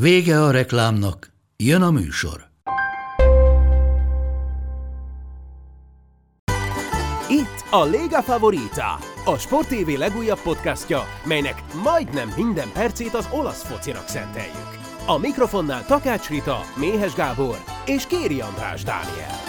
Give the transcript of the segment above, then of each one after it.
Vége a reklámnak, jön a műsor. Itt a Lega Favorita, a Sport TV legújabb podcastja, melynek majdnem minden percét az olasz focinak szenteljük. A mikrofonnál Takács Rita, Méhes Gábor és Kéri András Dániel.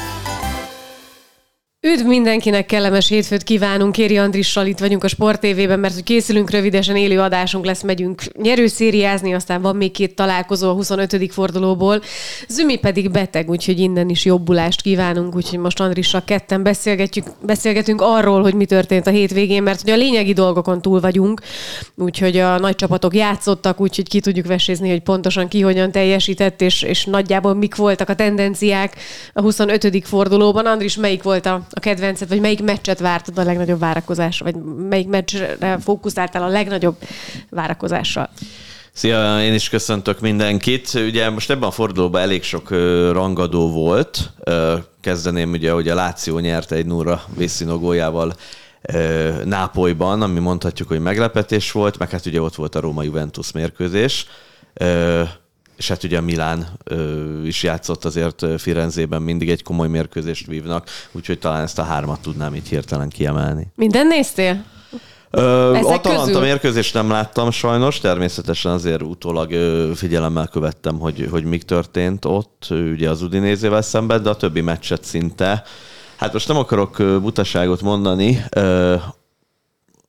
Üdv mindenkinek, kellemes hétfőt kívánunk. Kéri Andrissal itt vagyunk a Sport TV-ben, mert hogy készülünk rövidesen, élő adásunk lesz, megyünk nyerőszériázni, aztán van még két találkozó a 25. fordulóból. Zümi pedig beteg, úgyhogy innen is jobbulást kívánunk, úgyhogy most Andrissal ketten beszélgetjük, beszélgetünk arról, hogy mi történt a hétvégén, mert hogy a lényegi dolgokon túl vagyunk, úgyhogy a nagy csapatok játszottak, úgyhogy ki tudjuk vesézni, hogy pontosan ki hogyan teljesített, és, és nagyjából mik voltak a tendenciák a 25. fordulóban. Andris, melyik volt a a kedvenced, vagy melyik meccset vártad a legnagyobb várakozás, vagy melyik meccsre fókuszáltál a legnagyobb várakozással? Szia, én is köszöntök mindenkit. Ugye most ebben a fordulóban elég sok rangadó volt. Kezdeném ugye, hogy a Láció nyerte egy Núra vészínogójával Nápolyban, ami mondhatjuk, hogy meglepetés volt, meg hát ugye ott volt a Róma-Juventus mérkőzés és hát ugye a Milán ö, is játszott azért Firenzében, mindig egy komoly mérkőzést vívnak, úgyhogy talán ezt a hármat tudnám így hirtelen kiemelni. Minden néztél? Ö, Atalanta közül? mérkőzést nem láttam sajnos, természetesen azért utólag ö, figyelemmel követtem, hogy, hogy mik történt ott, ugye az Udinézével szemben, de a többi meccset szinte. Hát most nem akarok butaságot mondani, ö,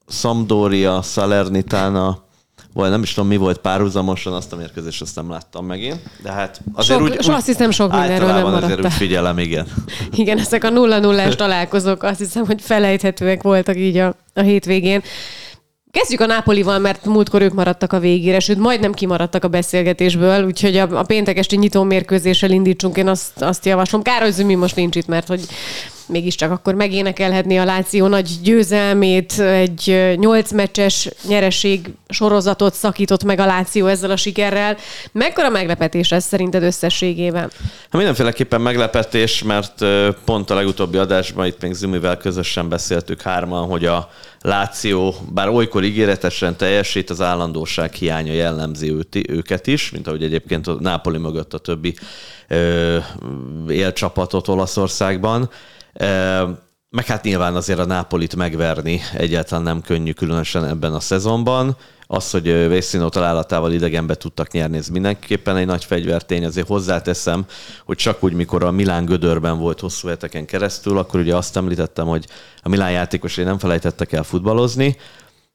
Sampdoria, Salernitana, vagy nem is tudom, mi volt párhuzamosan, azt a mérkőzést azt nem láttam megint. De hát azért sok, úgy, úgy, azt hiszem sok mindenről nem maradt. azért úgy figyelem, igen. igen, ezek a nulla nullás találkozók azt hiszem, hogy felejthetőek voltak így a, a hétvégén. Kezdjük a Nápolival, mert múltkor ők maradtak a végére, sőt majdnem kimaradtak a beszélgetésből, úgyhogy a, a péntek esti nyitó mérkőzéssel indítsunk, én azt, azt javaslom. Károly Zümi most nincs itt, mert hogy mégiscsak akkor megénekelhetné a Láció nagy győzelmét, egy nyolc meccses nyereség sorozatot szakított meg a Láció ezzel a sikerrel. Mekkora meglepetés ez szerinted összességében? Hát mindenféleképpen meglepetés, mert pont a legutóbbi adásban itt még Zümivel közösen beszéltük hárman, hogy a Láció, bár olykor ígéretesen teljesít, az állandóság hiánya jellemzi őket is, mint ahogy egyébként a Nápoli mögött a többi ö, élcsapatot Olaszországban. Meg hát nyilván azért a Nápolit megverni egyáltalán nem könnyű, különösen ebben a szezonban. Az, hogy Vészínó találatával idegenbe tudtak nyerni, ez mindenképpen egy nagy fegyvertény. Azért hozzáteszem, hogy csak úgy, mikor a Milán gödörben volt hosszú heteken keresztül, akkor ugye azt említettem, hogy a Milán játékosai nem felejtettek el futballozni,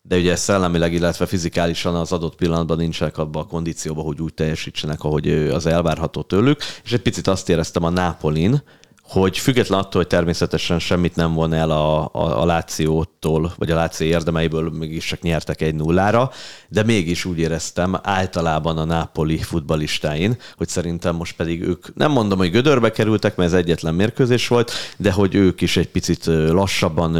de ugye szellemileg, illetve fizikálisan az adott pillanatban nincsenek abban a kondícióban, hogy úgy teljesítsenek, ahogy az elvárható tőlük. És egy picit azt éreztem a Nápolin, hogy független attól, hogy természetesen semmit nem von el a, a, a Lációtól, vagy a Láció érdemeiből mégis csak nyertek egy nullára, de mégis úgy éreztem általában a Nápoli futbalistáin, hogy szerintem most pedig ők, nem mondom, hogy gödörbe kerültek, mert ez egyetlen mérkőzés volt, de hogy ők is egy picit lassabban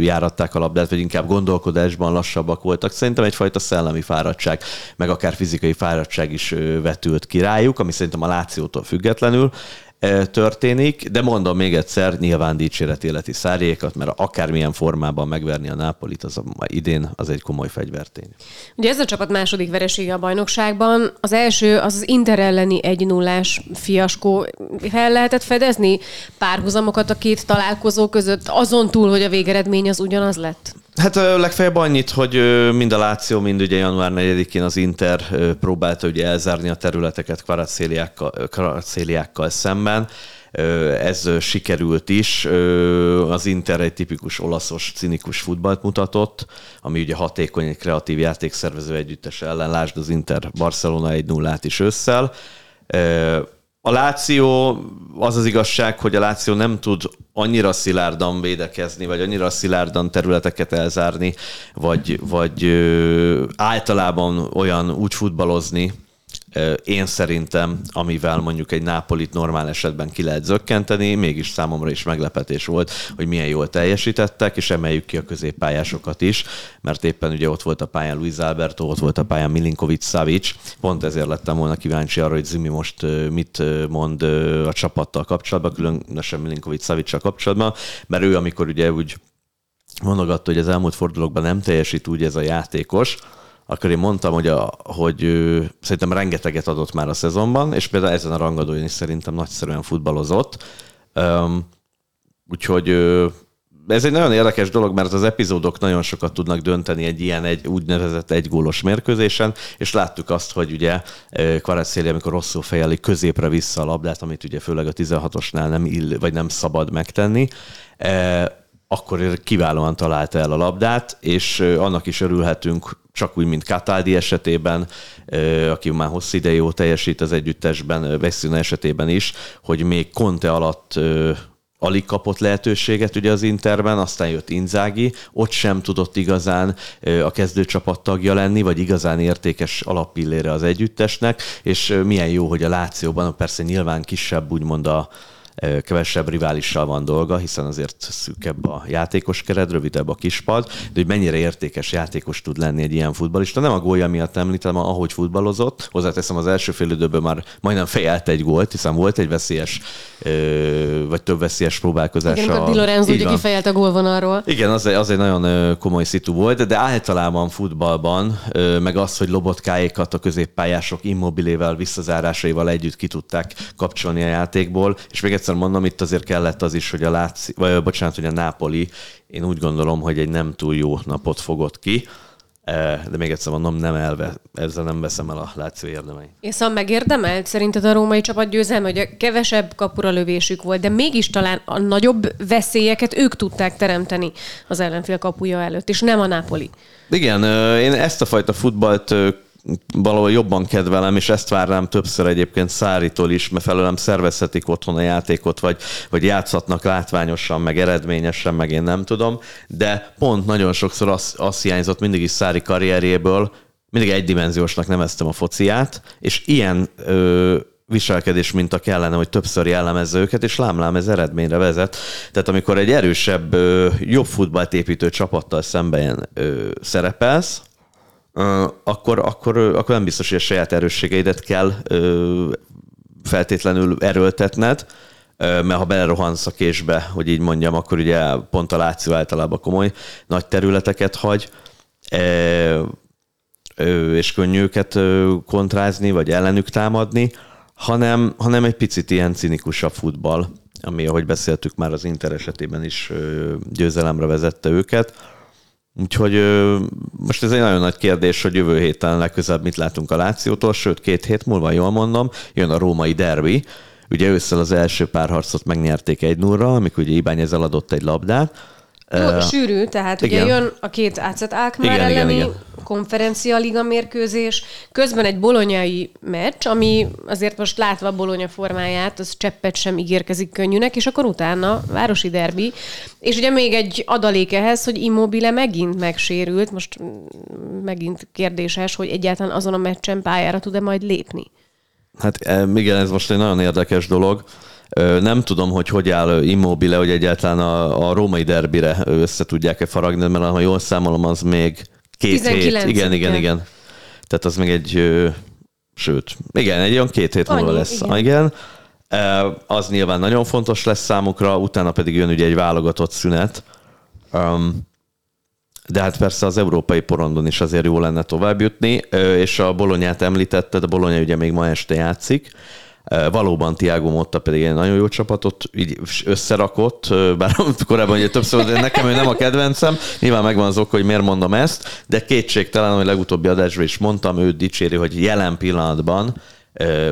járatták a labdát, vagy inkább gondolkodásban lassabbak voltak. Szerintem egyfajta szellemi fáradtság, meg akár fizikai fáradtság is vetült ki rájuk, ami szerintem a Lációtól függetlenül történik, de mondom még egyszer, nyilván dicséret életi szárjékat, mert akármilyen formában megverni a Nápolit, az a, idén az egy komoly fegyvertény. Ugye ez a csapat második veresége a bajnokságban. Az első az az Inter elleni egy nullás fiaskó. Fel lehetett fedezni párhuzamokat a két találkozó között, azon túl, hogy a végeredmény az ugyanaz lett? Hát legfeljebb annyit, hogy mind a Láció, mind ugye január 4-én az Inter próbálta ugye elzárni a területeket kvaracéliákkal szemben. Ez sikerült is. Az Inter egy tipikus olaszos, cinikus futballt mutatott, ami ugye hatékony, egy kreatív játékszervező együttes ellen. Lásd az Inter Barcelona egy nullát is ősszel a Láció, az az igazság, hogy a Láció nem tud annyira szilárdan védekezni, vagy annyira szilárdan területeket elzárni, vagy, vagy általában olyan úgy futballozni, Én szerintem, amivel mondjuk egy Nápolit normál esetben ki lehet zökkenteni, mégis számomra is meglepetés volt, hogy milyen jól teljesítettek, és emeljük ki a középpályásokat is, mert éppen ugye ott volt a pályán Luis Alberto, ott volt a pályán Milinkovic Savic. Pont ezért lettem volna kíváncsi arra, hogy Zimi most mit mond a csapattal kapcsolatban, különösen Milinkovic Savic kapcsolatban, mert ő amikor ugye úgy mondogatta, hogy az elmúlt fordulókban nem teljesít úgy ez a játékos, akkor én mondtam, hogy, a, hogy ő, szerintem rengeteget adott már a szezonban, és például ezen a rangadóin is szerintem nagyszerűen futballozott. Um, úgyhogy ez egy nagyon érdekes dolog, mert az epizódok nagyon sokat tudnak dönteni egy ilyen egy, úgynevezett egygólos mérkőzésen, és láttuk azt, hogy ugye Kvaratszéli, amikor rosszul fejeli középre vissza a labdát, amit ugye főleg a 16-osnál nem ill, vagy nem szabad megtenni, akkor kiválóan találta el a labdát, és annak is örülhetünk, csak úgy, mint Katádi esetében, aki már hosszú ideje jó teljesít az együttesben, Veszina esetében is, hogy még Conte alatt alig kapott lehetőséget ugye az Interben, aztán jött Inzági, ott sem tudott igazán a kezdőcsapat tagja lenni, vagy igazán értékes alappillére az együttesnek, és milyen jó, hogy a Lációban, persze nyilván kisebb úgymond a, kevesebb riválissal van dolga, hiszen azért szűkebb a játékos keret, rövidebb a kispad, de hogy mennyire értékes játékos tud lenni egy ilyen futballista. Nem a gólja miatt említem, ahogy futballozott. Hozzáteszem, az első fél időben már majdnem fejelt egy gólt, hiszen volt egy veszélyes, vagy több veszélyes próbálkozás. Igen, a Di Lorenzo ugye kifejelt a gólvonalról. Igen, az, az egy nagyon komoly szitu volt, de általában futballban, meg az, hogy lobotkáékat a középpályások immobilével, visszazárásaival együtt ki tudták kapcsolni a játékból, és még egyszer egyszer mondom, itt azért kellett az is, hogy a Láci, vagy bocsánat, hogy a Nápoli, én úgy gondolom, hogy egy nem túl jó napot fogott ki, e, de még egyszer mondom, nem elve, ezzel nem veszem el a Láció érdemeit. És szóval megérdemelt szerinted a római csapat győzelme, hogy a kevesebb kapura lövésük volt, de mégis talán a nagyobb veszélyeket ők tudták teremteni az ellenfél kapuja előtt, és nem a Nápoli. Igen, én ezt a fajta futballt valahol jobban kedvelem, és ezt várnám többször egyébként Száritól is, mert felőlem szervezhetik otthon a játékot, vagy, vagy játszhatnak látványosan, meg eredményesen, meg én nem tudom, de pont nagyon sokszor az, az hiányzott mindig is Szári karrierjéből, mindig egydimenziósnak neveztem a fociát, és ilyen ö, viselkedés minta kellene, hogy többször jellemezze őket, és lámlám ez eredményre vezet. Tehát amikor egy erősebb, jobb futballt építő csapattal szemben szerepelsz, akkor, akkor, akkor nem biztos, hogy a saját erősségeidet kell feltétlenül erőltetned, mert ha belerohansz a késbe, hogy így mondjam, akkor ugye pont a Láció általában komoly nagy területeket hagy, és könnyű őket kontrázni, vagy ellenük támadni, hanem, hanem egy picit ilyen cinikusabb futball, ami, ahogy beszéltük már az Inter esetében is győzelemre vezette őket Úgyhogy most ez egy nagyon nagy kérdés, hogy jövő héten legközelebb mit látunk a Lációtól, sőt két hét múlva, jól mondom, jön a római derbi. Ugye ősszel az első párharcot megnyerték egy 0 amikor ugye Ibányez eladott egy labdát, Uh, sűrű, tehát igen. ugye jön a két AC Alkmaar igen, elleni igen, igen. konferencia liga mérkőzés, közben egy bolonyai meccs, ami azért most látva a bolonya formáját, az cseppet sem ígérkezik könnyűnek, és akkor utána városi derbi, és ugye még egy adalék ehhez, hogy Immobile megint megsérült, most megint kérdéses, hogy egyáltalán azon a meccsen pályára tud-e majd lépni. Hát igen, ez most egy nagyon érdekes dolog. Nem tudom, hogy hogy áll Immobile, hogy egyáltalán a, a római derbire össze tudják-e faragni, mert ha jól számolom, az még két hét. Igen, igen, igen, igen. Tehát az még egy, sőt, igen, egy olyan két hét múlva lesz. Igen. igen. Az nyilván nagyon fontos lesz számukra, utána pedig jön ugye egy válogatott szünet. De hát persze az európai porondon is azért jó lenne tovább jutni, és a Bolonyát említetted, a Bolonya ugye még ma este játszik, Valóban Tiago Motta pedig egy nagyon jó csapatot így összerakott, bár korábban ugye többször, de nekem ő nem a kedvencem, nyilván megvan az ok, hogy miért mondom ezt, de kétségtelen, hogy legutóbbi adásban is mondtam, ő dicséri, hogy jelen pillanatban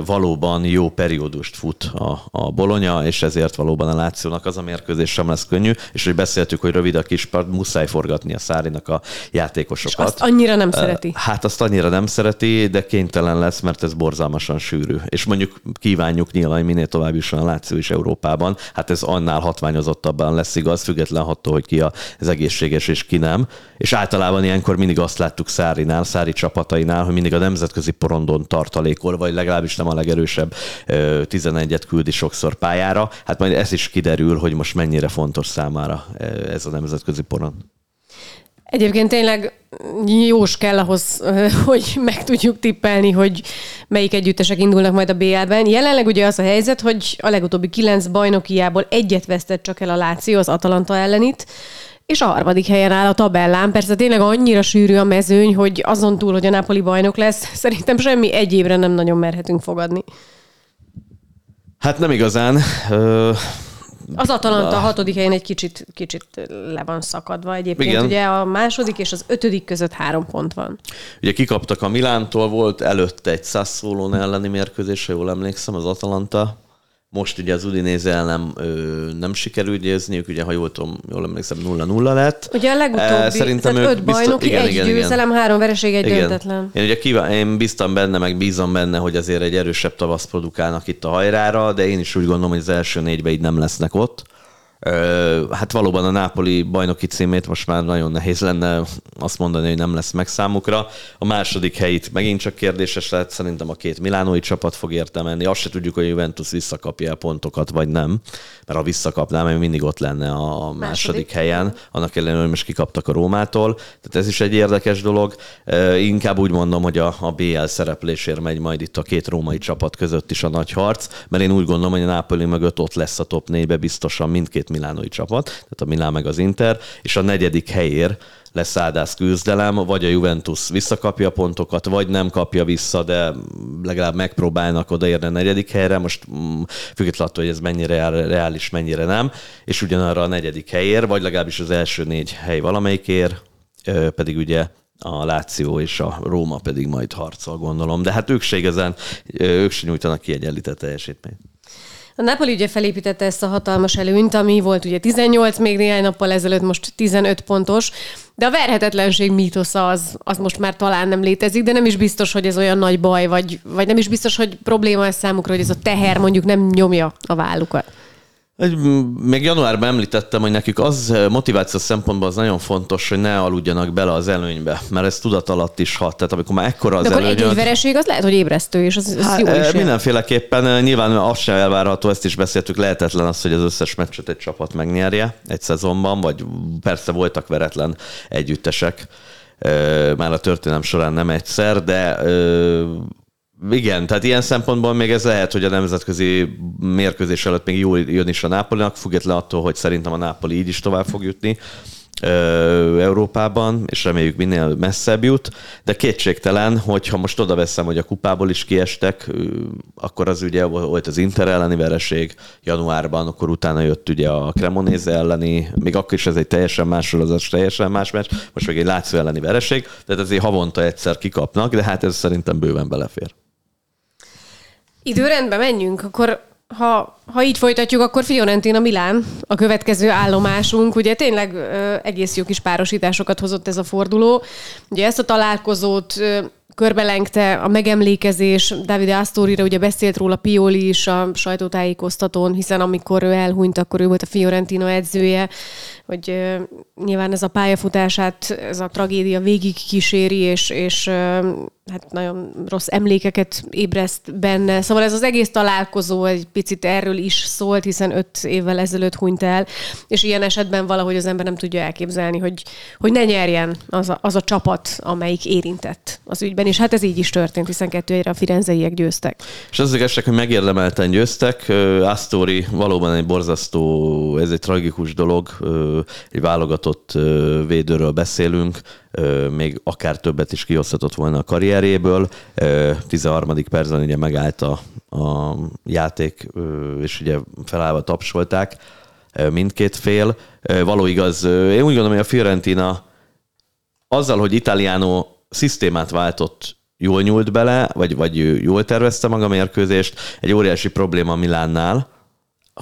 valóban jó periódust fut a, a Bolonya, és ezért valóban a Lációnak az a mérkőzés sem lesz könnyű, és hogy beszéltük, hogy rövid a kispart, muszáj forgatni a Szárinak a játékosokat. És azt annyira nem szereti. Hát azt annyira nem szereti, de kénytelen lesz, mert ez borzalmasan sűrű. És mondjuk kívánjuk nyilván, hogy minél tovább jusson a Láció is Európában, hát ez annál hatványozottabban lesz igaz, független attól, hogy ki az egészséges és ki nem. És általában ilyenkor mindig azt láttuk Szárinál, Szári csapatainál, hogy mindig a nemzetközi porondon tartalékol, vagy legalábbis nem a legerősebb 11-et küldi sokszor pályára. Hát majd ez is kiderül, hogy most mennyire fontos számára ez a nemzetközi porond. Egyébként tényleg jós kell ahhoz, hogy meg tudjuk tippelni, hogy melyik együttesek indulnak majd a BL-ben. Jelenleg ugye az a helyzet, hogy a legutóbbi kilenc bajnokiából egyet vesztett csak el a Láció az Atalanta ellenit, és a harmadik helyen áll a tabellán. Persze tényleg annyira sűrű a mezőny, hogy azon túl, hogy a Napoli bajnok lesz, szerintem semmi egy évre nem nagyon merhetünk fogadni. Hát nem igazán. Ö... Az Atalanta a hatodik helyen egy kicsit, kicsit le van szakadva. Egyébként Igen. ugye a második és az ötödik között három pont van. Ugye kikaptak a Milántól, volt előtte egy Sassuolo elleni mérkőzés, jól emlékszem, az Atalanta. Most ugye az Udinéze el nem, ö, nem sikerült győzniük, ugye ha jól, tudom, jól emlékszem 0-0 lett. Ugye a legutóbbi, Szerintem öt bajnoki, igen, egy igen, győzelem, igen. három vereség, egy igen. döntetlen. Én ugye kíván, én bíztam benne, meg bízom benne, hogy azért egy erősebb tavasz produkálnak itt a hajrára, de én is úgy gondolom, hogy az első négybe így nem lesznek ott Hát valóban a Nápoli bajnoki címét most már nagyon nehéz lenne azt mondani, hogy nem lesz meg számukra. A második helyit megint csak kérdéses lehet, szerintem a két milánói csapat fog érte menni. Azt se tudjuk, hogy a Juventus visszakapja a pontokat, vagy nem, mert ha visszakapná, mert mindig ott lenne a második, második helyen, annak ellenére, hogy most kikaptak a Rómától. Tehát ez is egy érdekes dolog. Inkább úgy mondom, hogy a, a BL szereplésért megy majd itt a két római csapat között is a nagy harc, mert én úgy gondolom, hogy a Nápoli mögött ott lesz a top 4-be biztosan mindkét milánói csapat, tehát a Milán meg az Inter, és a negyedik helyér lesz áldász küzdelem, vagy a Juventus visszakapja pontokat, vagy nem kapja vissza, de legalább megpróbálnak odaérni a negyedik helyre, most mm, függetlenül attól, hogy ez mennyire reális, mennyire nem, és ugyanarra a negyedik helyér, vagy legalábbis az első négy hely valamelyikért, pedig ugye a Láció és a Róma pedig majd harcol, gondolom. De hát ők se igazán, ők se nyújtanak kiegyenlített teljesítményt. A Napoli ugye felépítette ezt a hatalmas előnyt, ami volt ugye 18 még néhány nappal ezelőtt, most 15 pontos, de a verhetetlenség mítosza az, az most már talán nem létezik, de nem is biztos, hogy ez olyan nagy baj, vagy, vagy nem is biztos, hogy probléma ez számukra, hogy ez a teher mondjuk nem nyomja a vállukat. Még januárban említettem, hogy nekik az eh, motiváció szempontból az nagyon fontos, hogy ne aludjanak bele az előnybe, mert ez tudat alatt is hat. Tehát amikor már ekkora az De akkor előnyöd... egy vereség az lehet, hogy ébresztő, és az, az hát, jó is. Mindenféleképpen eh, nyilván az sem elvárható, ezt is beszéltük, lehetetlen az, hogy az összes meccset egy csapat megnyerje egy szezonban, vagy persze voltak veretlen együttesek eh, már a történelem során nem egyszer, de igen, tehát ilyen szempontból még ez lehet, hogy a nemzetközi mérkőzés előtt még jól jön is a Nápolinak, független attól, hogy szerintem a Nápoli így is tovább fog jutni Európában, és reméljük minél messzebb jut, de kétségtelen, hogyha most oda veszem, hogy a kupából is kiestek, akkor az ugye volt az Inter elleni vereség januárban, akkor utána jött ugye a Cremonese elleni, még akkor is ez egy teljesen más sorozat, teljesen más meccs, most meg egy Láció elleni vereség, tehát azért havonta egyszer kikapnak, de hát ez szerintem bőven belefér. Időrendben menjünk, akkor ha, ha így folytatjuk, akkor Fiorentina Milán a következő állomásunk. Ugye tényleg ö, egész jó kis párosításokat hozott ez a forduló. Ugye ezt a találkozót ö, körbelengte a megemlékezés, David Astorira ugye beszélt róla Pioli is a sajtótájékoztatón, hiszen amikor ő elhunyt, akkor ő volt a Fiorentina edzője, hogy nyilván ez a pályafutását, ez a tragédia végig kíséri, és, és hát nagyon rossz emlékeket ébreszt benne. Szóval ez az egész találkozó egy picit erről is szólt, hiszen öt évvel ezelőtt hunyt el, és ilyen esetben valahogy az ember nem tudja elképzelni, hogy, hogy ne nyerjen az a, az a csapat, amelyik érintett az ügyben, és hát ez így is történt, hiszen kettőjére a firenzeiek győztek. És az igazság, hogy megérdemelten győztek. Astori valóban egy borzasztó, ez egy tragikus dolog, egy válogatott védőről beszélünk, még akár többet is kihozhatott volna a karrierjéből. 13. percben ugye megállt a, a játék, és ugye felállva tapsolták mindkét fél. Való igaz, én úgy gondolom, hogy a Fiorentina azzal, hogy Italiano szisztémát váltott jól nyúlt bele, vagy, vagy jól tervezte maga a mérkőzést. Egy óriási probléma Milánnál,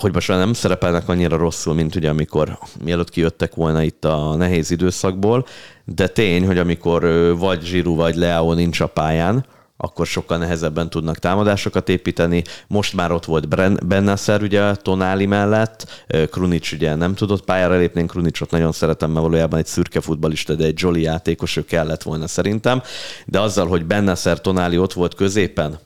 hogy most már nem szerepelnek annyira rosszul, mint ugye amikor mielőtt kijöttek volna itt a nehéz időszakból, de tény, hogy amikor vagy Zsiru vagy Leao nincs a pályán, akkor sokkal nehezebben tudnak támadásokat építeni. Most már ott volt Bennasser ugye Tonáli mellett, Krunic ugye nem tudott pályára lépni, Krunicot nagyon szeretem, mert valójában egy szürke futbalista, de egy jolly játékos, ő kellett volna szerintem. De azzal, hogy Bennasser Tonáli ott volt középen,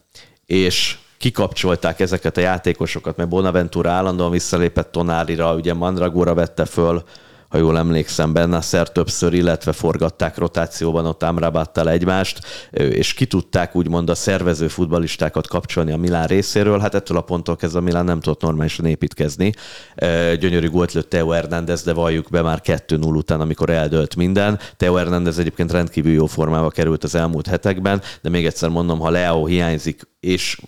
és kikapcsolták ezeket a játékosokat, mert Bonaventura állandóan visszalépett Tonálira, ugye Mandragora vette föl, ha jól emlékszem, Bennasser többször, illetve forgatták rotációban ott Amrabattal egymást, és ki tudták úgymond a szervező futbalistákat kapcsolni a Milán részéről. Hát ettől a ponttól kezdve a Milán nem tudott normálisan építkezni. Gyönyörű gólt lőtt Teo Hernández, de valljuk be már 2-0 után, amikor eldölt minden. Teo Hernández egyébként rendkívül jó formába került az elmúlt hetekben, de még egyszer mondom, ha Leo hiányzik, és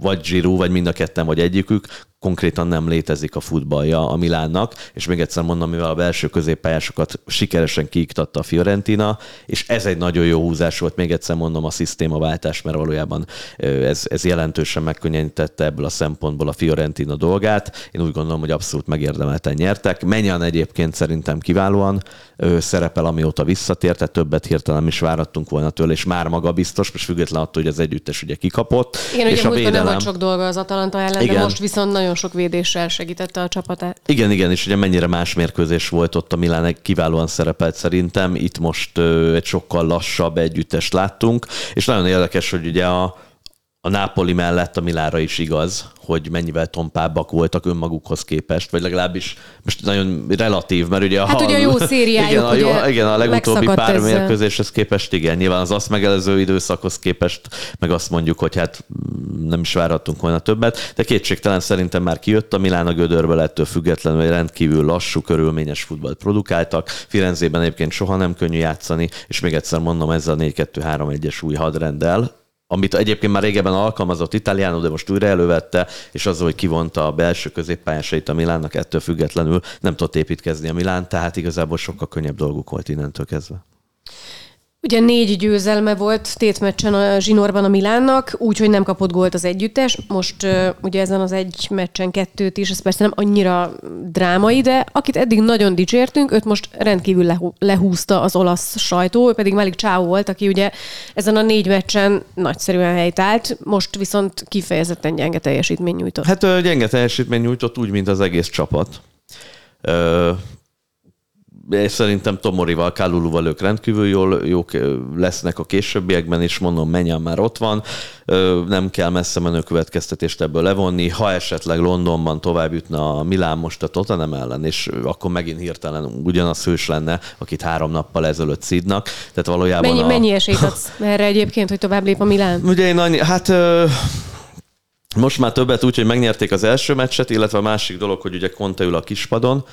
vagy Giroud, vagy mind a ketten, vagy egyikük, konkrétan nem létezik a futballja a Milánnak, és még egyszer mondom, mivel a belső középpályásokat sikeresen kiiktatta a Fiorentina, és ez egy nagyon jó húzás volt, még egyszer mondom, a szisztémaváltás, mert valójában ez, ez jelentősen megkönnyítette ebből a szempontból a Fiorentina dolgát. Én úgy gondolom, hogy abszolút megérdemelten nyertek. Menjen egyébként szerintem kiválóan szerepel, amióta visszatért, tehát többet hirtelen is várattunk volna tőle, és már maga biztos, most független attól, hogy az együttes ugye kikapott. Igen, és ugye a védelem... volt sok dolga az Atalanta ellen, Igen. de most viszont nagyon sok védéssel segítette a csapatát. Igen, igen, és ugye mennyire más mérkőzés volt ott a Milán, kiválóan szerepelt szerintem. Itt most egy sokkal lassabb együttest láttunk, és nagyon érdekes, hogy ugye a, a Nápoli mellett a Milára is igaz, hogy mennyivel tompábbak voltak önmagukhoz képest, vagy legalábbis most nagyon relatív, mert ugye a, hát ugye a jó szériájuk, igen, a, jó, igen, a legutóbbi pár ezzel. mérkőzéshez képest, igen, nyilván az azt megelező időszakhoz képest, meg azt mondjuk, hogy hát nem is várhattunk volna többet, de kétségtelen szerintem már kijött a Milán a gödörből, ettől függetlenül egy rendkívül lassú, körülményes futballt produkáltak. Firenzében egyébként soha nem könnyű játszani, és még egyszer mondom, ezzel a 4-2-3-1-es új hadrenddel, amit egyébként már régebben alkalmazott Italiano, de most újra elővette, és az, hogy kivonta a belső középpályásait a Milánnak, ettől függetlenül nem tudott építkezni a Milán, tehát igazából sokkal könnyebb dolguk volt innentől kezdve. Ugye négy győzelme volt tétmeccsen a zsinórban a Milánnak, úgyhogy nem kapott gólt az együttes. Most ugye ezen az egy meccsen kettőt is, ez persze nem annyira drámai, de akit eddig nagyon dicsértünk, őt most rendkívül lehú, lehúzta az olasz sajtó, ő pedig Malik Csáo volt, aki ugye ezen a négy meccsen nagyszerűen helytált, most viszont kifejezetten gyenge teljesítmény nyújtott. Hát gyenge teljesítmény nyújtott úgy, mint az egész csapat és szerintem Tomorival, Káluluval ők rendkívül jól, jók lesznek a későbbiekben, és mondom, menjen már ott van, nem kell messze menő következtetést ebből levonni. Ha esetleg Londonban tovább jutna a Milán most a Tottenham ellen, és akkor megint hirtelen ugyanaz hős lenne, akit három nappal ezelőtt szídnak. Tehát valójában mennyi, a... mennyi esélyt adsz erre egyébként, hogy tovább lép a Milán? Ugye én annyi, hát most már többet úgy, hogy megnyerték az első meccset, illetve a másik dolog, hogy ugye Conte ül a kispadon,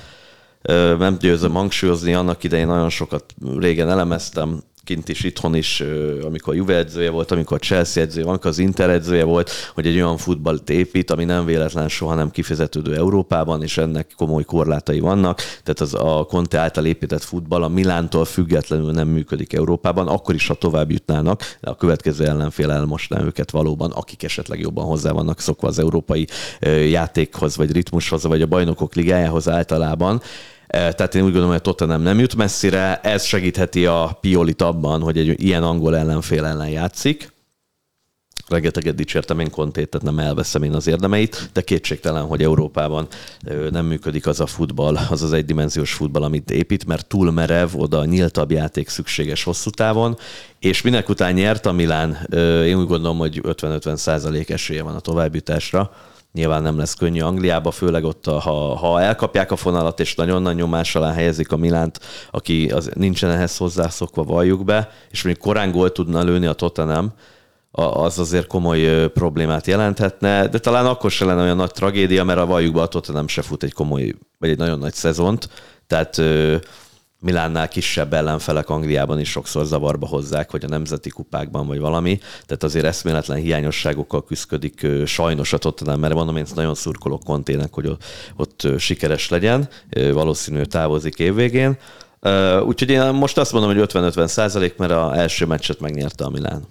nem győzöm hangsúlyozni, annak idején nagyon sokat régen elemeztem, kint is, itthon is, amikor Juve edzője volt, amikor Chelsea edzője, amikor az Inter edzője volt, hogy egy olyan futballt épít, ami nem véletlen soha nem kifizetődő Európában, és ennek komoly korlátai vannak. Tehát az a Conte által épített futball a Milántól függetlenül nem működik Európában, akkor is, ha tovább jutnának, de a következő ellenfél elmosná őket valóban, akik esetleg jobban hozzá vannak szokva az európai játékhoz, vagy ritmushoz, vagy a bajnokok ligájához általában. Tehát én úgy gondolom, hogy a Tottenham nem jut messzire, ez segítheti a Piolit abban, hogy egy ilyen angol ellenfél ellen játszik. Rengeteget dicsértem én Kontét, tehát nem elveszem én az érdemeit, de kétségtelen, hogy Európában nem működik az a futball, az az egydimenziós futball, amit épít, mert túl merev, oda nyíltabb játék szükséges hosszú távon, és minek után nyert a Milán, én úgy gondolom, hogy 50-50 százalék esélye van a továbbjutásra nyilván nem lesz könnyű Angliába, főleg ott, ha, ha elkapják a fonalat, és nagyon nagy nyomás alá helyezik a Milánt, aki az, nincsen ehhez hozzászokva, valljuk be, és mondjuk korán gól tudna lőni a Tottenham, az azért komoly problémát jelenthetne, de talán akkor se lenne olyan nagy tragédia, mert a valljuk be a Tottenham se fut egy komoly, vagy egy nagyon nagy szezont, tehát Milánnál kisebb ellenfelek Angliában is sokszor zavarba hozzák, vagy a nemzeti kupákban, vagy valami. Tehát azért eszméletlen hiányosságokkal küzdik sajnos a Tottenham, mert mondom, én nagyon szurkolok kontének, hogy ott sikeres legyen. Valószínű, távozik évvégén. Úgyhogy én most azt mondom, hogy 50-50 százalék, mert az első meccset megnyerte a Milán.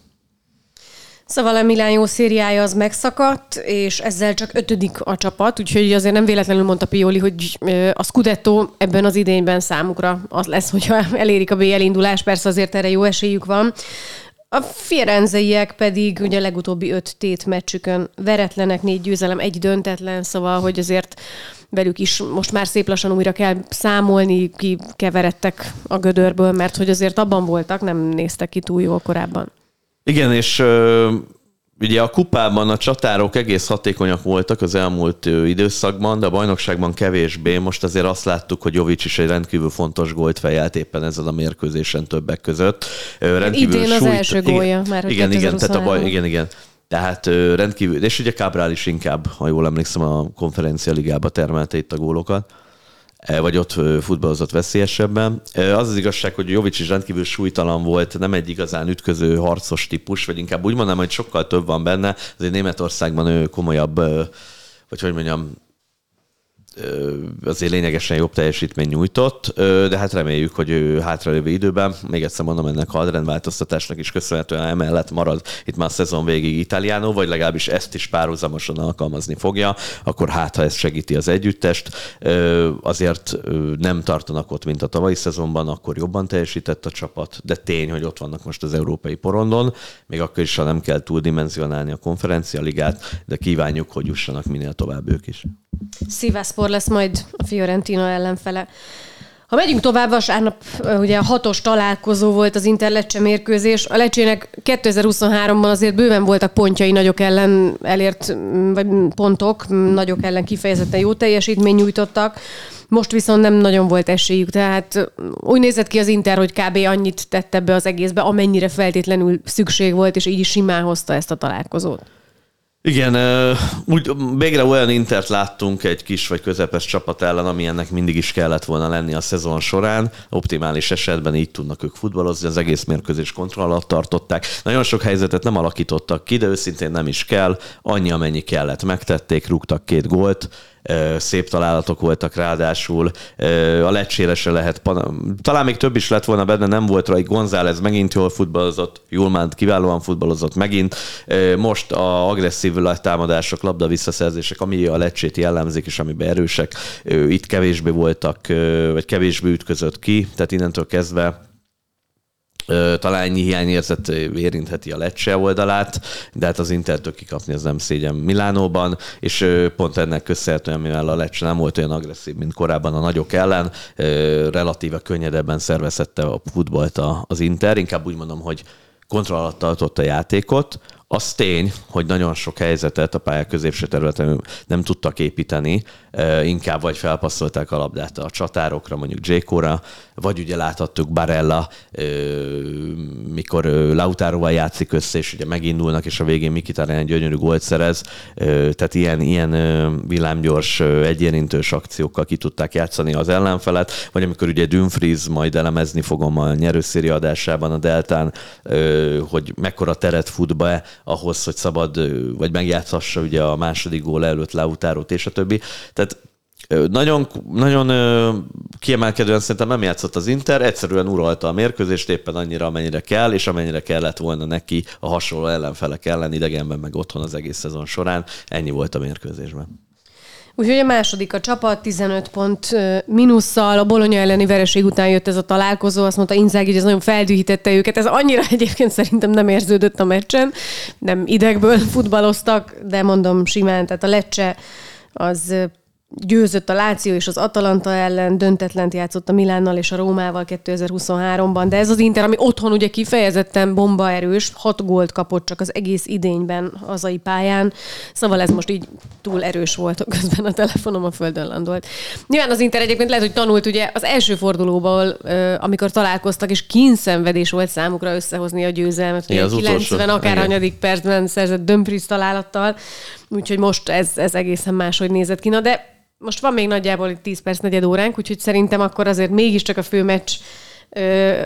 Szóval a Milán jó szériája az megszakadt, és ezzel csak ötödik a csapat, úgyhogy azért nem véletlenül mondta Pioli, hogy a Scudetto ebben az idényben számukra az lesz, hogyha elérik a B elindulás, persze azért erre jó esélyük van. A Firenzeiek pedig ugye a legutóbbi öt tét meccsükön veretlenek, négy győzelem, egy döntetlen, szóval, hogy azért velük is most már szép lassan újra kell számolni, ki keveredtek a gödörből, mert hogy azért abban voltak, nem néztek ki túl jól korábban. Igen, és Ugye a kupában a csatárok egész hatékonyak voltak az elmúlt időszakban, de a bajnokságban kevésbé. Most azért azt láttuk, hogy Jovic is egy rendkívül fontos gólt fejelt éppen ezen a mérkőzésen többek között. Rendkívül Idén súlyt... az első gólja, már hogy igen, igen, tehát a baj, igen, igen. Tehát rendkívül, és ugye Cabral is inkább, ha jól emlékszem, a konferencia ligába termelte itt a gólokat. E, vagy ott futballozott veszélyesebben. E, az az igazság, hogy Jovic is rendkívül súlytalan volt, nem egy igazán ütköző harcos típus, vagy inkább úgy mondanám, hogy sokkal több van benne. Azért Németországban ő komolyabb, vagy hogy mondjam, azért lényegesen jobb teljesítmény nyújtott, de hát reméljük, hogy ő hátralévő időben, még egyszer mondom, ennek a hadrendváltoztatásnak is köszönhetően emellett marad itt már a szezon végig Italiano, vagy legalábbis ezt is párhuzamosan alkalmazni fogja, akkor hát, ha ez segíti az együttest, azért nem tartanak ott, mint a tavalyi szezonban, akkor jobban teljesített a csapat, de tény, hogy ott vannak most az európai porondon, még akkor is, ha nem kell túldimenzionálni a konferencialigát, de kívánjuk, hogy jussanak minél tovább ők is. Szivászpor lesz majd a Fiorentina ellenfele. Ha megyünk tovább, vasárnap ugye a hatos találkozó volt az Interlecce mérkőzés. A Lecsének 2023-ban azért bőven voltak pontjai nagyok ellen elért, vagy pontok, nagyok ellen kifejezetten jó teljesítmény nyújtottak. Most viszont nem nagyon volt esélyük, tehát úgy nézett ki az Inter, hogy kb. annyit tette be az egészbe, amennyire feltétlenül szükség volt, és így is simán hozta ezt a találkozót. Igen, úgy végre olyan intert láttunk egy kis vagy közepes csapat ellen, ami ennek mindig is kellett volna lenni a szezon során. Optimális esetben így tudnak ők futballozni, az egész mérkőzés kontroll alatt tartották. Nagyon sok helyzetet nem alakítottak ki, de őszintén nem is kell. Annyi, amennyi kellett, megtették, rúgtak két gólt szép találatok voltak ráadásul. A lecsére se lehet, talán még több is lett volna benne, nem volt rá, González megint jól futballozott, Julmánt kiválóan futballozott megint. Most a agresszív támadások, labda visszaszerzések, ami a lecsét jellemzik, és amiben erősek, itt kevésbé voltak, vagy kevésbé ütközött ki, tehát innentől kezdve talán ennyi hiányérzet érintheti a Lecce oldalát, de hát az Intertől kikapni az nem szégyen Milánóban, és pont ennek köszönhetően, mivel a Lecce nem volt olyan agresszív, mint korábban a nagyok ellen, relatíve könnyedebben szervezette a futballt az Inter, inkább úgy mondom, hogy kontroll alatt tartott a játékot, az tény, hogy nagyon sok helyzetet a pályák középső területen nem tudtak építeni, inkább vagy felpasszolták a labdát a csatárokra, mondjuk Jékóra, vagy ugye láthattuk Barella, mikor Lautáróval játszik össze, és ugye megindulnak, és a végén Mikitárán gyönyörű gólt szerez, tehát ilyen, ilyen villámgyors, egyérintős akciókkal ki tudták játszani az ellenfelet, vagy amikor ugye Dumfries majd elemezni fogom a nyerőszéri adásában a Deltán, hogy mekkora teret fut be ahhoz, hogy szabad, vagy megjátszhassa ugye a második gól előtt Lautárót és a többi. Tehát nagyon, nagyon kiemelkedően szerintem nem játszott az Inter, egyszerűen uralta a mérkőzést éppen annyira, amennyire kell, és amennyire kellett volna neki a hasonló ellenfelek ellen, idegenben meg otthon az egész szezon során. Ennyi volt a mérkőzésben. Úgyhogy a második a csapat 15 pont minusszal, a Bolonya elleni vereség után jött ez a találkozó, azt mondta Inzági, hogy ez nagyon feldühítette őket. Ez annyira egyébként szerintem nem érződött a meccsen, nem idegből futballoztak, de mondom simán, tehát a Lecce az győzött a Láció és az Atalanta ellen, döntetlent játszott a Milánnal és a Rómával 2023-ban, de ez az Inter, ami otthon ugye kifejezetten bombaerős, hat gólt kapott csak az egész idényben hazai pályán, szóval ez most így túl erős volt, közben a telefonom a földön landolt. Nyilván az Inter egyébként lehet, hogy tanult ugye az első fordulóból, amikor találkoztak, és kínszenvedés volt számukra összehozni a győzelmet, Igen, 90 akár hanyadik percben szerzett Dömpris találattal, úgyhogy most ez, ez egészen máshogy nézett ki. Na de most van még nagyjából 10 perc, negyed óránk, úgyhogy szerintem akkor azért mégiscsak a fő meccs re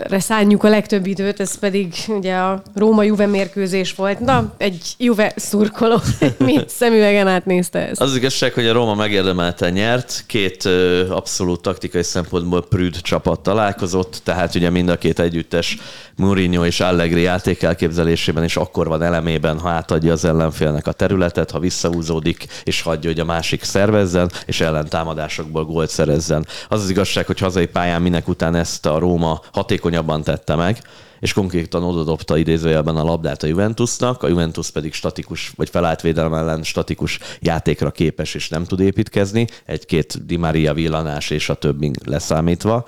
szánjuk a legtöbb időt, ez pedig ugye a Róma-Juve mérkőzés volt. Na, egy Juve szurkoló, mint szemüvegen átnézte ezt. Az igazság, hogy a Róma megérdemelten nyert, két abszolút taktikai szempontból prűd csapat találkozott, tehát ugye mind a két együttes Mourinho és Allegri játékelképzelésében is akkor van elemében, ha átadja az ellenfélnek a területet, ha visszahúzódik, és hagyja, hogy a másik szervezzen, és ellentámadásokból gólt szerezzen. Az az igazság, hogy hazai pályán minek után ezt a Róma hatékonyabban tette meg, és konkrétan odadobta idézőjelben a labdát a Juventusnak, a Juventus pedig statikus, vagy felállt védelem ellen statikus játékra képes és nem tud építkezni, egy-két Di Maria villanás és a többi leszámítva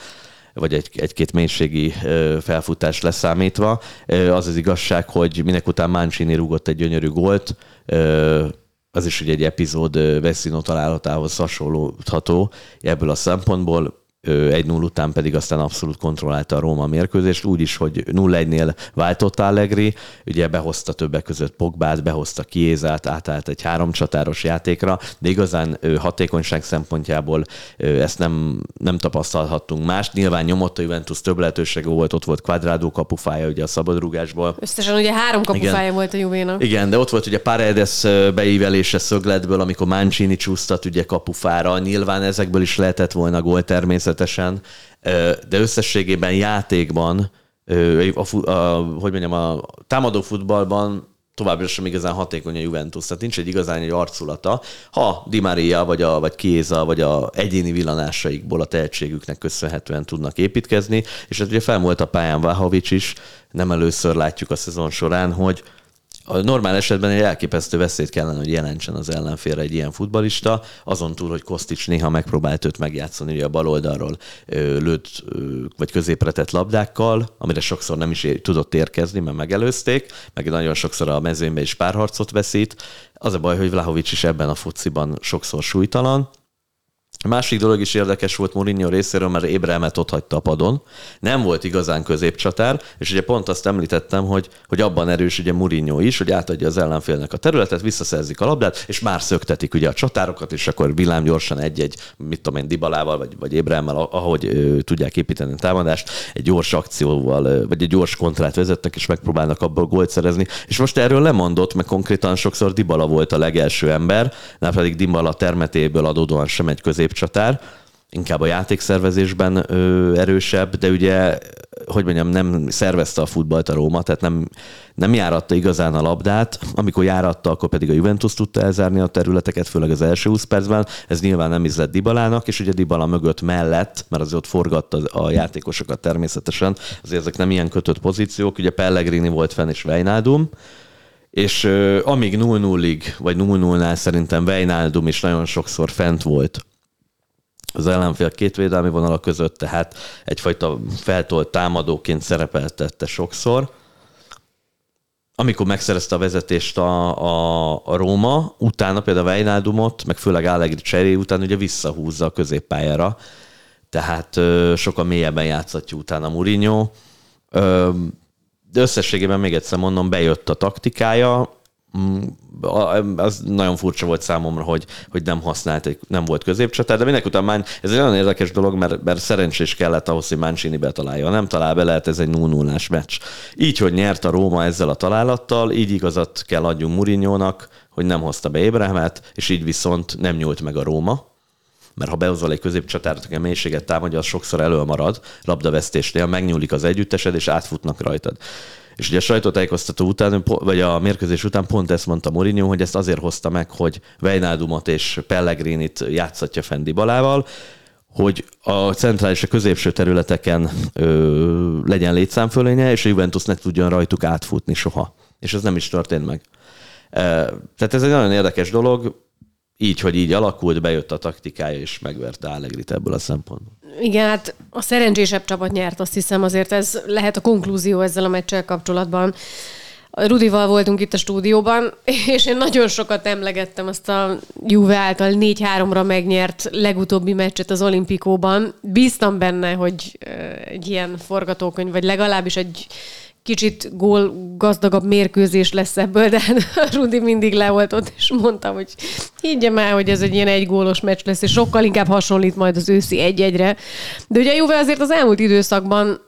vagy egy, egy-két mélységi felfutás leszámítva. Az az igazság, hogy minek után Mancini rúgott egy gyönyörű gólt, az is ugye egy epizód Veszino találatához hasonlódható ebből a szempontból 1-0 után pedig aztán abszolút kontrollálta a Róma mérkőzést, úgy is, hogy 0-1-nél váltott Allegri, ugye behozta többek között Pogbát, behozta Kiézát, átállt egy három csatáros játékra, de igazán hatékonyság szempontjából ezt nem, nem tapasztalhattunk más. Nyilván nyomott a Juventus több lehetősége volt, ott volt Quadrado kapufája ugye a szabadrúgásból. Összesen ugye három kapufája Igen. volt a Juvénak. Igen, de ott volt ugye Paredes beívelése szögletből, amikor Mancini csúsztat ugye kapufára. Nyilván ezekből is lehetett volna gól természet természetesen, de összességében játékban, a, a, hogy mondjam, a támadó futballban továbbra sem igazán hatékony a Juventus, tehát nincs egy igazán egy arculata. Ha Di Maria, vagy a vagy Kéza, vagy a egyéni villanásaikból a tehetségüknek köszönhetően tudnak építkezni, és hát ugye felmúlt a pályán Vahovics is, nem először látjuk a szezon során, hogy a normál esetben egy elképesztő veszélyt kellene, hogy jelentsen az ellenfélre egy ilyen futbalista, azon túl, hogy Kostics néha megpróbált őt megjátszani ugye a bal oldalról lőtt vagy középre tett labdákkal, amire sokszor nem is tudott érkezni, mert megelőzték, meg nagyon sokszor a mezőnybe is párharcot veszít. Az a baj, hogy Vlahovics is ebben a fociban sokszor súlytalan, a másik dolog is érdekes volt Mourinho részéről, mert Ébrelmet ott hagyta a padon. Nem volt igazán középcsatár, és ugye pont azt említettem, hogy, hogy abban erős ugye Mourinho is, hogy átadja az ellenfélnek a területet, visszaszerzik a labdát, és már szöktetik ugye a csatárokat, és akkor villám gyorsan egy-egy, mit tudom én, Dibalával, vagy, vagy Ébrelmel, ahogy ö, tudják építeni a támadást, egy gyors akcióval, vagy egy gyors kontrát vezetnek, és megpróbálnak abból gólt szerezni. És most erről lemondott, mert konkrétan sokszor Dibala volt a legelső ember, nem pedig Dibala termetéből adódóan sem egy közép középcsatár, inkább a játékszervezésben ö, erősebb, de ugye, hogy mondjam, nem szervezte a futballt a Róma, tehát nem, nem járatta igazán a labdát, amikor járatta, akkor pedig a Juventus tudta elzárni a területeket, főleg az első 20 percben, ez nyilván nem ízlett Dibalának, és ugye Dibala mögött mellett, mert azért ott forgatta a játékosokat természetesen, azért ezek nem ilyen kötött pozíciók, ugye Pellegrini volt fenn és Weinaldum, és euh, amíg 0-0-ig, vagy 0-0-nál szerintem Weinaldum is nagyon sokszor fent volt az ellenfél két védelmi vonala között, tehát egyfajta feltolt támadóként szerepeltette sokszor. Amikor megszerezte a vezetést a, a, a Róma, utána például Weinaldumot, meg főleg Allegri cseré után ugye visszahúzza a középpályára, tehát ö, sokkal mélyebben játszatja utána Mourinho. Ö, de összességében még egyszer mondom, bejött a taktikája, az nagyon furcsa volt számomra, hogy, hogy nem használt, nem volt középcsatár, de mindenek után már ez egy nagyon érdekes dolog, mert, mert szerencsés kellett ahhoz, hogy Mancini betalálja. Nem talál be, lehet ez egy 0 0 meccs. Így, hogy nyert a Róma ezzel a találattal, így igazat kell adjunk Murinyónak, hogy nem hozta be Ébrahemet, és így viszont nem nyúlt meg a Róma, mert ha behozol egy középcsatárt, aki a mélységet támadja, az sokszor előmarad labdavesztésnél, megnyúlik az együttesed, és átfutnak rajtad. És ugye a sajtótájékoztató után, vagy a mérkőzés után pont ezt mondta Mourinho, hogy ezt azért hozta meg, hogy Weinaldumot és Pellegrinit játszatja Fendi Balával, hogy a centrális a középső területeken ö, legyen létszámfölénye, és a Juventus ne tudjon rajtuk átfutni soha. És ez nem is történt meg. Tehát ez egy nagyon érdekes dolog, így, hogy így alakult, bejött a taktikája, és megverte Allegrit ebből a szempontból. Igen, hát a szerencsésebb csapat nyert, azt hiszem, azért ez lehet a konklúzió ezzel a meccsel kapcsolatban. Rudival voltunk itt a stúdióban, és én nagyon sokat emlegettem azt a Juve által 4-3-ra megnyert legutóbbi meccset az olimpikóban. Bíztam benne, hogy egy ilyen forgatókönyv, vagy legalábbis egy kicsit gól gazdagabb mérkőzés lesz ebből, de Rudi mindig le volt ott, és mondta, hogy higgyem el, hogy ez egy ilyen egy gólos meccs lesz, és sokkal inkább hasonlít majd az őszi egy-egyre. De ugye a Juve azért az elmúlt időszakban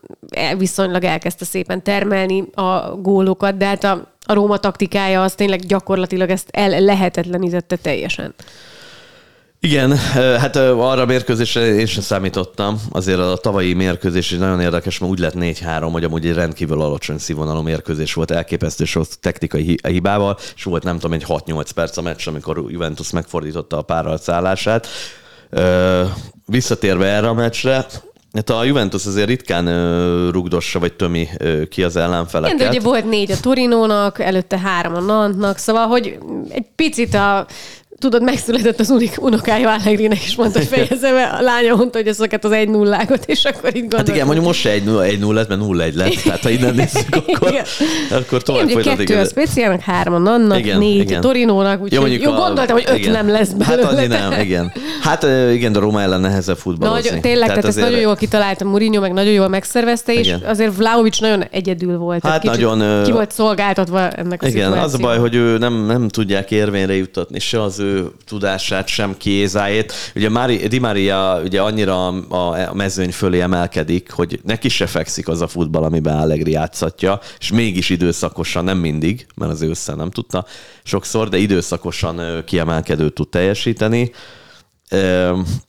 viszonylag elkezdte szépen termelni a gólokat, de hát a, a Róma taktikája az tényleg gyakorlatilag ezt el lehetetlenítette teljesen. Igen, hát arra a mérkőzésre én sem számítottam. Azért a tavalyi mérkőzés is nagyon érdekes, mert úgy lett 4-3, hogy amúgy egy rendkívül alacsony színvonalú mérkőzés volt, elképesztő sok technikai hibával, és volt nem tudom, egy 6-8 perc a meccs, amikor Juventus megfordította a párharc Visszatérve erre a meccsre, Hát a Juventus azért ritkán rugdossa, vagy tömi ki az ellenfeleket. Igen, de ugye volt négy a Torinónak, előtte három a Nantnak, szóval, hogy egy picit a tudod, megszületett az unik unokája Allegrinek, és mondta, hogy fejezze be, a lánya mondta, hogy ezeket az egy nullákat, és akkor itt gondoltam. Hát igen, mondjuk most se egy nulla, egy nulla lett, mert nulla egy lett. Tehát ha innen nézzük, akkor, igen. akkor tovább folytatik. Kettő a speciálnak, három annak, igen, négy igen. Torinónak, úgyhogy jó, jó a, gondoltam, hogy öt igen. nem lesz belőle. Hát annyi nem, igen. Hát igen, de Roma ellen nehezebb futballozni. Nagy, tényleg, tehát, tehát ezt nagyon jól kitalálta Mourinho, meg nagyon jól megszervezte, és igen. azért Vlaovic nagyon egyedül volt. Hát nagyon... Ki volt szolgáltatva ennek a Igen, az a baj, hogy ő nem, nem tudják érvényre juttatni se az ő tudás tudását, sem kézájét. Ugye Mari, Di Maria ugye annyira a, a mezőny fölé emelkedik, hogy neki se fekszik az a futball, amiben Allegri játszatja, és mégis időszakosan, nem mindig, mert az össze nem tudta sokszor, de időszakosan kiemelkedőt tud teljesíteni.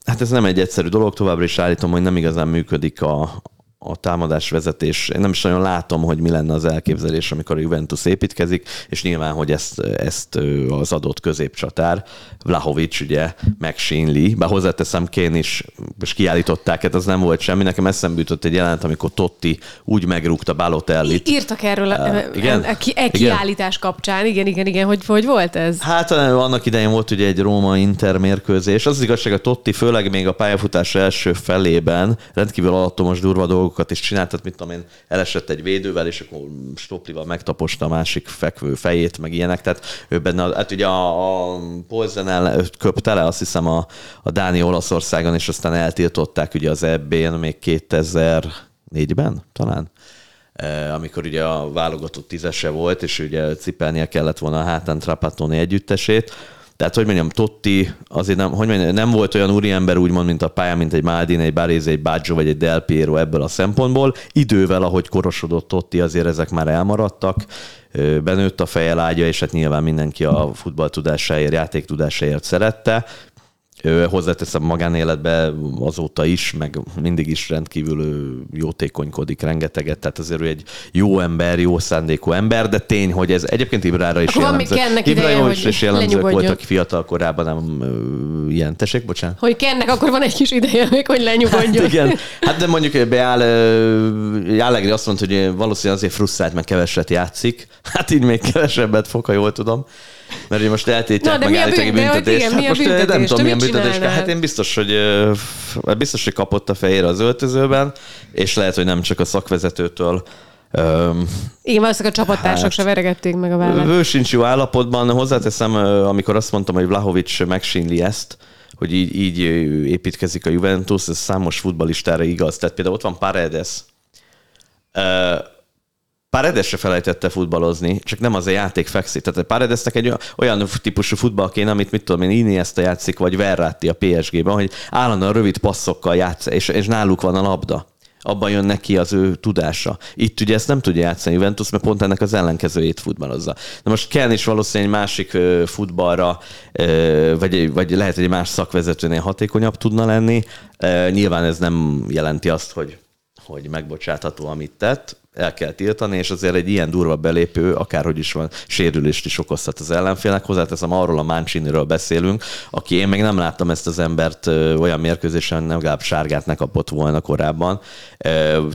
Hát ez nem egy egyszerű dolog, továbbra is állítom, hogy nem igazán működik a, a támadás vezetés. Én nem is nagyon látom, hogy mi lenne az elképzelés, amikor a Juventus építkezik, és nyilván, hogy ezt, ezt az adott középcsatár, Vlahovic ugye megsínli, bár hozzáteszem, Kén is, és kiállították, hát az nem volt semmi. Nekem eszembe jutott egy jelent, amikor Totti úgy megrúgta Balotellit. Írtak erről uh, igen? a, ki, e kiállítás igen. kapcsán, igen, igen, igen, hogy, hogy volt ez? Hát annak idején volt ugye egy Róma-Inter mérkőzés. Az, az igazság, a Totti főleg még a pályafutás első felében rendkívül alattomos durva dolgok dolgokat is csináltat, mit tudom én, elesett egy védővel, és akkor stoplival megtaposta a másik fekvő fejét, meg ilyenek. Tehát ő benne, hát ugye a, a Polzenel köpte le, azt hiszem a, a Dáni Olaszországon, és aztán eltiltották ugye az EB-n még 2004-ben talán e, amikor ugye a válogatott tízese volt, és ugye cipelnie kellett volna a hátán Trapattoni együttesét, tehát, hogy mondjam, Totti azért nem, hogy mondjam, nem volt olyan úriember úgymond, mint a pályán, mint egy Maldini, egy Barézi, egy Baggio vagy egy Del Piero ebből a szempontból. Idővel, ahogy korosodott Totti, azért ezek már elmaradtak, benőtt a feje lágya, és hát nyilván mindenki a futball tudásáért, játék tudásáért szerette hozzáteszem magánéletbe azóta is, meg mindig is rendkívül jótékonykodik rengeteget, tehát azért ő egy jó ember, jó szándékú ember, de tény, hogy ez egyébként Ibrára is Akkor jellemző. Ibrára is, jellemzők voltak fiatal korában, nem ilyen. Tessék, bocsánat? Hogy Kennek akkor van egy kis ideje még, hogy lenyugodjon. Hát igen, hát de mondjuk beáll, Allegri azt mondta, hogy valószínűleg azért frusztrált, mert keveset játszik. Hát így még kevesebbet fog, ha jól tudom. Mert hogy most eltétják meg állítólag büntetést. Igen, hát most büntetés? nem tudom, milyen büntetés. Hát én biztos, hogy biztos, hogy kapott a fejére az öltözőben, és lehet, hogy nem csak a szakvezetőtől, Um, Igen, valószínűleg a csapattársak hát, se veregették meg a vállát. Ő sincs jó állapotban. Hozzáteszem, amikor azt mondtam, hogy Vlahovic megsínli ezt, hogy így, így építkezik a Juventus, ez számos futbalistára igaz. Tehát például ott van Paredes, Paredes se felejtette futballozni, csak nem az a játék fekszik. Tehát Paredesnek egy olyan típusú futball kéne, amit mit tudom én, Iniesta játszik, vagy Verratti a PSG-ben, hogy állandóan rövid passzokkal játsz, és, és náluk van a labda abban jön neki az ő tudása. Itt ugye ezt nem tudja játszani Juventus, mert pont ennek az ellenkezőjét futballozza. Na most kell is valószínűleg egy másik futballra, vagy, vagy lehet, hogy egy más szakvezetőnél hatékonyabb tudna lenni. Nyilván ez nem jelenti azt, hogy hogy megbocsátható, amit tett, el kell tiltani, és azért egy ilyen durva belépő, akárhogy is van, sérülést is okozhat az ellenfélnek. Hozzáteszem, arról a Manciniről beszélünk, aki én még nem láttam ezt az embert olyan mérkőzésen, nem legalább sárgát ne kapott volna korábban.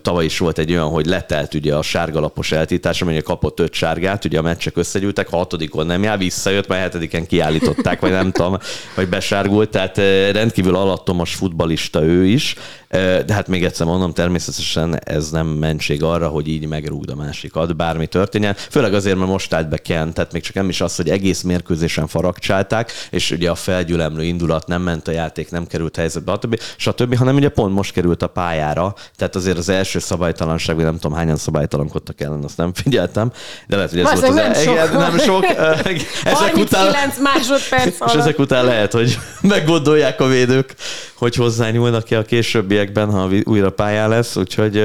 Tavaly is volt egy olyan, hogy letelt ugye a sárgalapos eltiltás, amely kapott öt sárgát, ugye a meccsek összegyűltek, a hatodikon nem jár, visszajött, majd hetediken kiállították, vagy nem tudom, vagy besárgult, tehát rendkívül alattomos futbalista ő is, de hát még egyszer mondom, természetesen ez nem mentség arra, hogy így megrúgd a másikat, bármi történjen. Főleg azért, mert most állt be Ken, tehát még csak nem is az, hogy egész mérkőzésen faragcsálták, és ugye a felgyülemlő indulat nem ment a játék, nem került helyzetbe, stb. stb., hanem ugye pont most került a pályára, tehát azért az első szabálytalanság, nem tudom hányan szabálytalankodtak ellen, azt nem figyeltem, de lehet, hogy ez Valószínűleg volt az nem e- sok. igen, nem sok. Ezek után, 39 másodperc és alatt. ezek után lehet, hogy meggondolják a védők, hogy hozzányúlnak ki a későbbiekben, ha újra pályán lesz, úgyhogy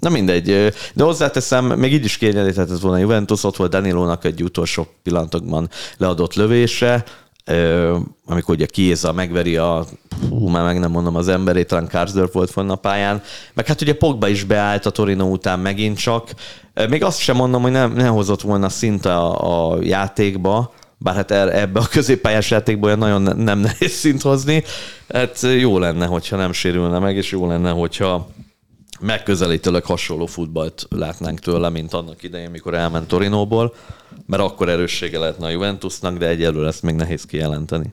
na mindegy. De hozzáteszem, még így is kiegyenlíthetett volna a Juventus, ott volt Danilónak egy utolsó pillanatokban leadott lövése, amikor ugye Kieza megveri a, hú, már meg nem mondom az emberét, talán Karsdorp volt volna a pályán, meg hát ugye Pogba is beállt a Torino után megint csak. Még azt sem mondom, hogy nem, nem hozott volna szinte a, a játékba, bár hát er- ebbe a középpályás játékból olyan nagyon ne- nem nehéz szint hozni. Hát jó lenne, hogyha nem sérülne meg, és jó lenne, hogyha megközelítőleg hasonló futballt látnánk tőle, mint annak idején, mikor elment Torinóból, mert akkor erőssége lehetne a Juventusnak, de egyelőre ezt még nehéz kijelenteni.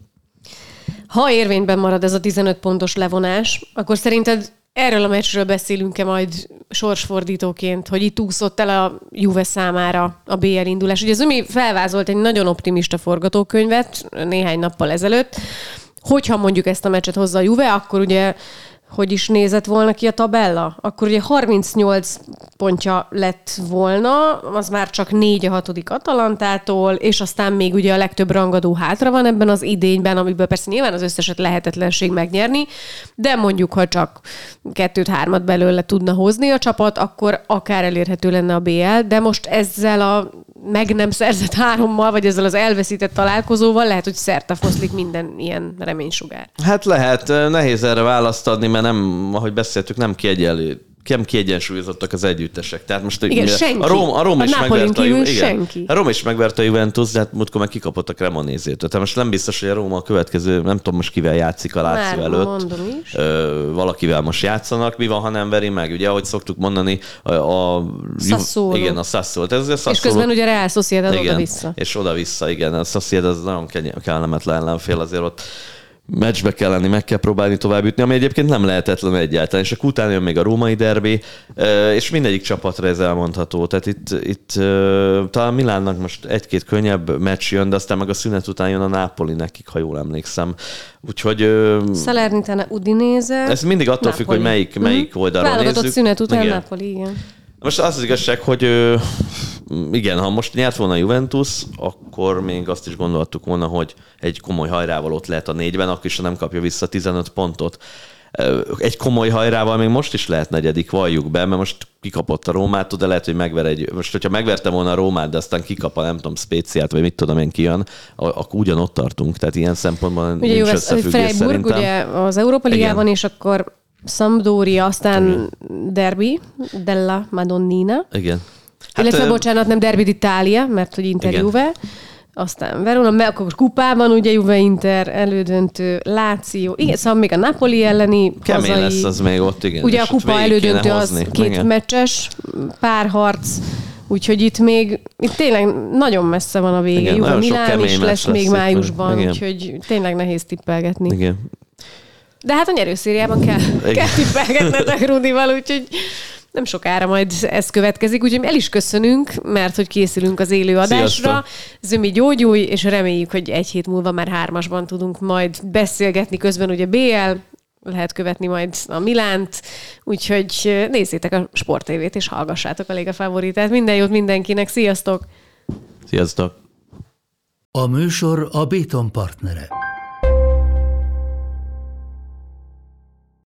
Ha érvényben marad ez a 15 pontos levonás, akkor szerinted erről a meccsről beszélünk-e majd sorsfordítóként, hogy itt úszott el a Juve számára a BL indulás? Ugye Zumi felvázolt egy nagyon optimista forgatókönyvet néhány nappal ezelőtt, hogyha mondjuk ezt a meccset hozza a Juve, akkor ugye hogy is nézett volna ki a tabella? Akkor ugye 38 pontja lett volna, az már csak négy a hatodik Atalantától, és aztán még ugye a legtöbb rangadó hátra van ebben az idényben, amiből persze nyilván az összeset lehetetlenség megnyerni, de mondjuk, ha csak kettőt-hármat belőle tudna hozni a csapat, akkor akár elérhető lenne a BL, de most ezzel a meg nem szerzett hárommal, vagy ezzel az elveszített találkozóval lehet, hogy szerte foszlik minden ilyen reménysugár. Hát lehet, nehéz erre választ adni, mert nem, ahogy beszéltük, nem kiegyenlő nem kiegyensúlyozottak az együttesek. Tehát most Igen, senki. a Róm, a Róm A is megverte a, kívül Ju- igen, senki. a Róm is megverte a Juventus, de hát múltkor meg kikapott a Cremonézétől. Tehát most nem biztos, hogy a Róma a következő, nem tudom most kivel játszik a Láció Már előtt. is. Ö, valakivel most játszanak, mi van, ha nem veri meg? Ugye, ahogy szoktuk mondani, a, a Sassuolo. Igen, a Sassuolo. Ez a És Sassuolo- közben ugye Real Sociedad oda-vissza. és oda-vissza, igen. A Sociedad az nagyon kellemetlen ellenfél, azért ott meccsbe kell lenni, meg kell próbálni tovább jutni, ami egyébként nem lehetetlen egyáltalán, és akkor utána jön még a római derbi, és mindegyik csapatra ez elmondható. Tehát itt, itt talán Milánnak most egy-két könnyebb meccs jön, de aztán meg a szünet után jön a Napoli nekik, ha jól emlékszem. Úgyhogy Salernitana Udinese. ez mindig attól függ, hogy melyik, melyik oldalról Válogatott nézzük. szünet után Igen. Napoli, igen. Most az az igazság, hogy igen, ha most nyert volna a Juventus, akkor még azt is gondoltuk volna, hogy egy komoly hajrával ott lehet a négyben, akkor is nem kapja vissza 15 pontot. Egy komoly hajrával még most is lehet negyedik, valljuk be, mert most kikapott a Rómától, de lehet, hogy megver egy... Most, hogyha megverte volna a Rómát, de aztán kikap a nem tudom, Spéciát, vagy mit tudom én ki jön, a- akkor ugyanott tartunk. Tehát ilyen szempontból Ugye nincs jó, összefüggés Freiburg szerintem. ugye az Európa. Ligában, és akkor Sampdoria, aztán Derby della Madonnina, Igen. hát, illetve ö, bocsánat, nem Derby d'Italia, mert hogy Inter Igen. Juve, aztán Verona, akkor kupában ugye Juve Inter, elődöntő, Láció, igen, szóval még a Napoli elleni Kemény hazai, lesz az még ott, igen. Ugye a kupa elődöntő az hozni. két Igen. meccses párharc, úgyhogy itt még, itt tényleg nagyon messze van a vége. Igen, Juve Milán is lesz még májusban, igen. úgyhogy tényleg nehéz tippelgetni. Igen. De hát a nyerőszériában kell, kell tippelgetnetek Rudival, úgyhogy nem sokára majd ez következik, úgyhogy el is köszönünk, mert hogy készülünk az élő adásra. Sziasztok! Zömi gyógyulj, és reméljük, hogy egy hét múlva már hármasban tudunk majd beszélgetni közben, ugye BL, lehet követni majd a Milánt, úgyhogy nézzétek a Sport TV-t, és hallgassátok a Liga Favoritát. Minden jót mindenkinek, sziasztok! Sziasztok! A műsor a Béton partnere.